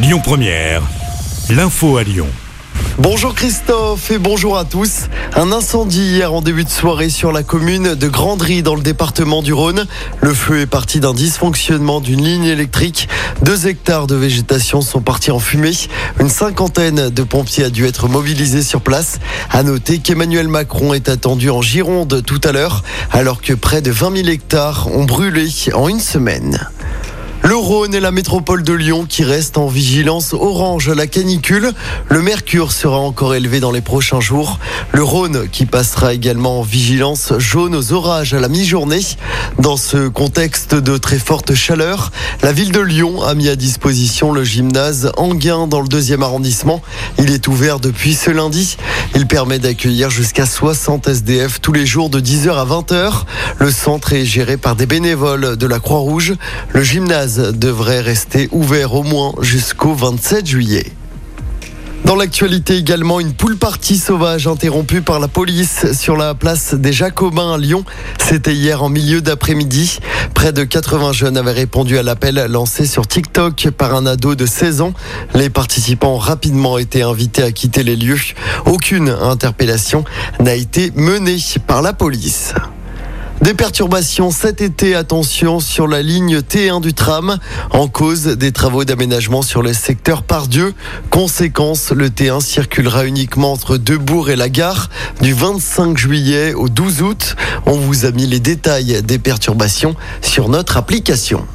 Lyon Première, l'info à Lyon. Bonjour Christophe et bonjour à tous. Un incendie hier en début de soirée sur la commune de Grandry dans le département du Rhône. Le feu est parti d'un dysfonctionnement d'une ligne électrique. Deux hectares de végétation sont partis en fumée. Une cinquantaine de pompiers a dû être mobilisés sur place. À noter qu'Emmanuel Macron est attendu en Gironde tout à l'heure alors que près de 20 000 hectares ont brûlé en une semaine. Le Rhône et la métropole de Lyon qui restent en vigilance orange à la canicule. Le mercure sera encore élevé dans les prochains jours. Le Rhône qui passera également en vigilance jaune aux orages à la mi-journée. Dans ce contexte de très forte chaleur, la ville de Lyon a mis à disposition le gymnase Anguin dans le deuxième arrondissement. Il est ouvert depuis ce lundi. Il permet d'accueillir jusqu'à 60 SDF tous les jours de 10h à 20h. Le centre est géré par des bénévoles de la Croix-Rouge. Le gymnase devrait rester ouvert au moins jusqu'au 27 juillet. Dans l'actualité également, une poule partie sauvage interrompue par la police sur la place des Jacobins à Lyon. C'était hier en milieu d'après-midi. Près de 80 jeunes avaient répondu à l'appel lancé sur TikTok par un ado de 16 ans. Les participants ont rapidement été invités à quitter les lieux. Aucune interpellation n'a été menée par la police. Des perturbations cet été, attention, sur la ligne T1 du tram, en cause des travaux d'aménagement sur le secteur Pardieu. Conséquence, le T1 circulera uniquement entre Debourg et la gare du 25 juillet au 12 août. On vous a mis les détails des perturbations sur notre application.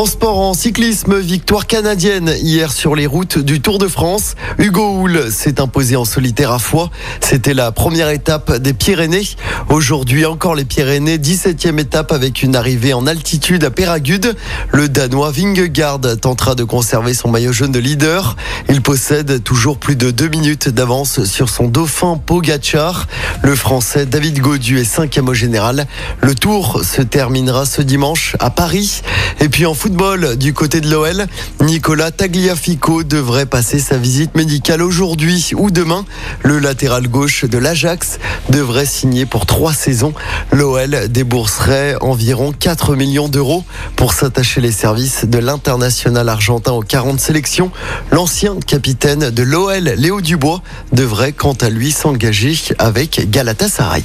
En sport, en cyclisme, victoire canadienne hier sur les routes du Tour de France. Hugo Houle s'est imposé en solitaire à Foix. C'était la première étape des Pyrénées. Aujourd'hui encore les Pyrénées, 17e étape avec une arrivée en altitude à Péragude. Le Danois Vingegaard tentera de conserver son maillot jaune de leader. Il possède toujours plus de deux minutes d'avance sur son dauphin Pogachar. Le Français David Gaudu est cinquième au général. Le Tour se terminera ce dimanche à Paris. Et puis en du côté de l'OL, Nicolas Tagliafico devrait passer sa visite médicale aujourd'hui ou demain. Le latéral gauche de l'Ajax devrait signer pour trois saisons. L'OL débourserait environ 4 millions d'euros pour s'attacher les services de l'international argentin aux 40 sélections. L'ancien capitaine de l'OL, Léo Dubois, devrait quant à lui s'engager avec Galatasaray.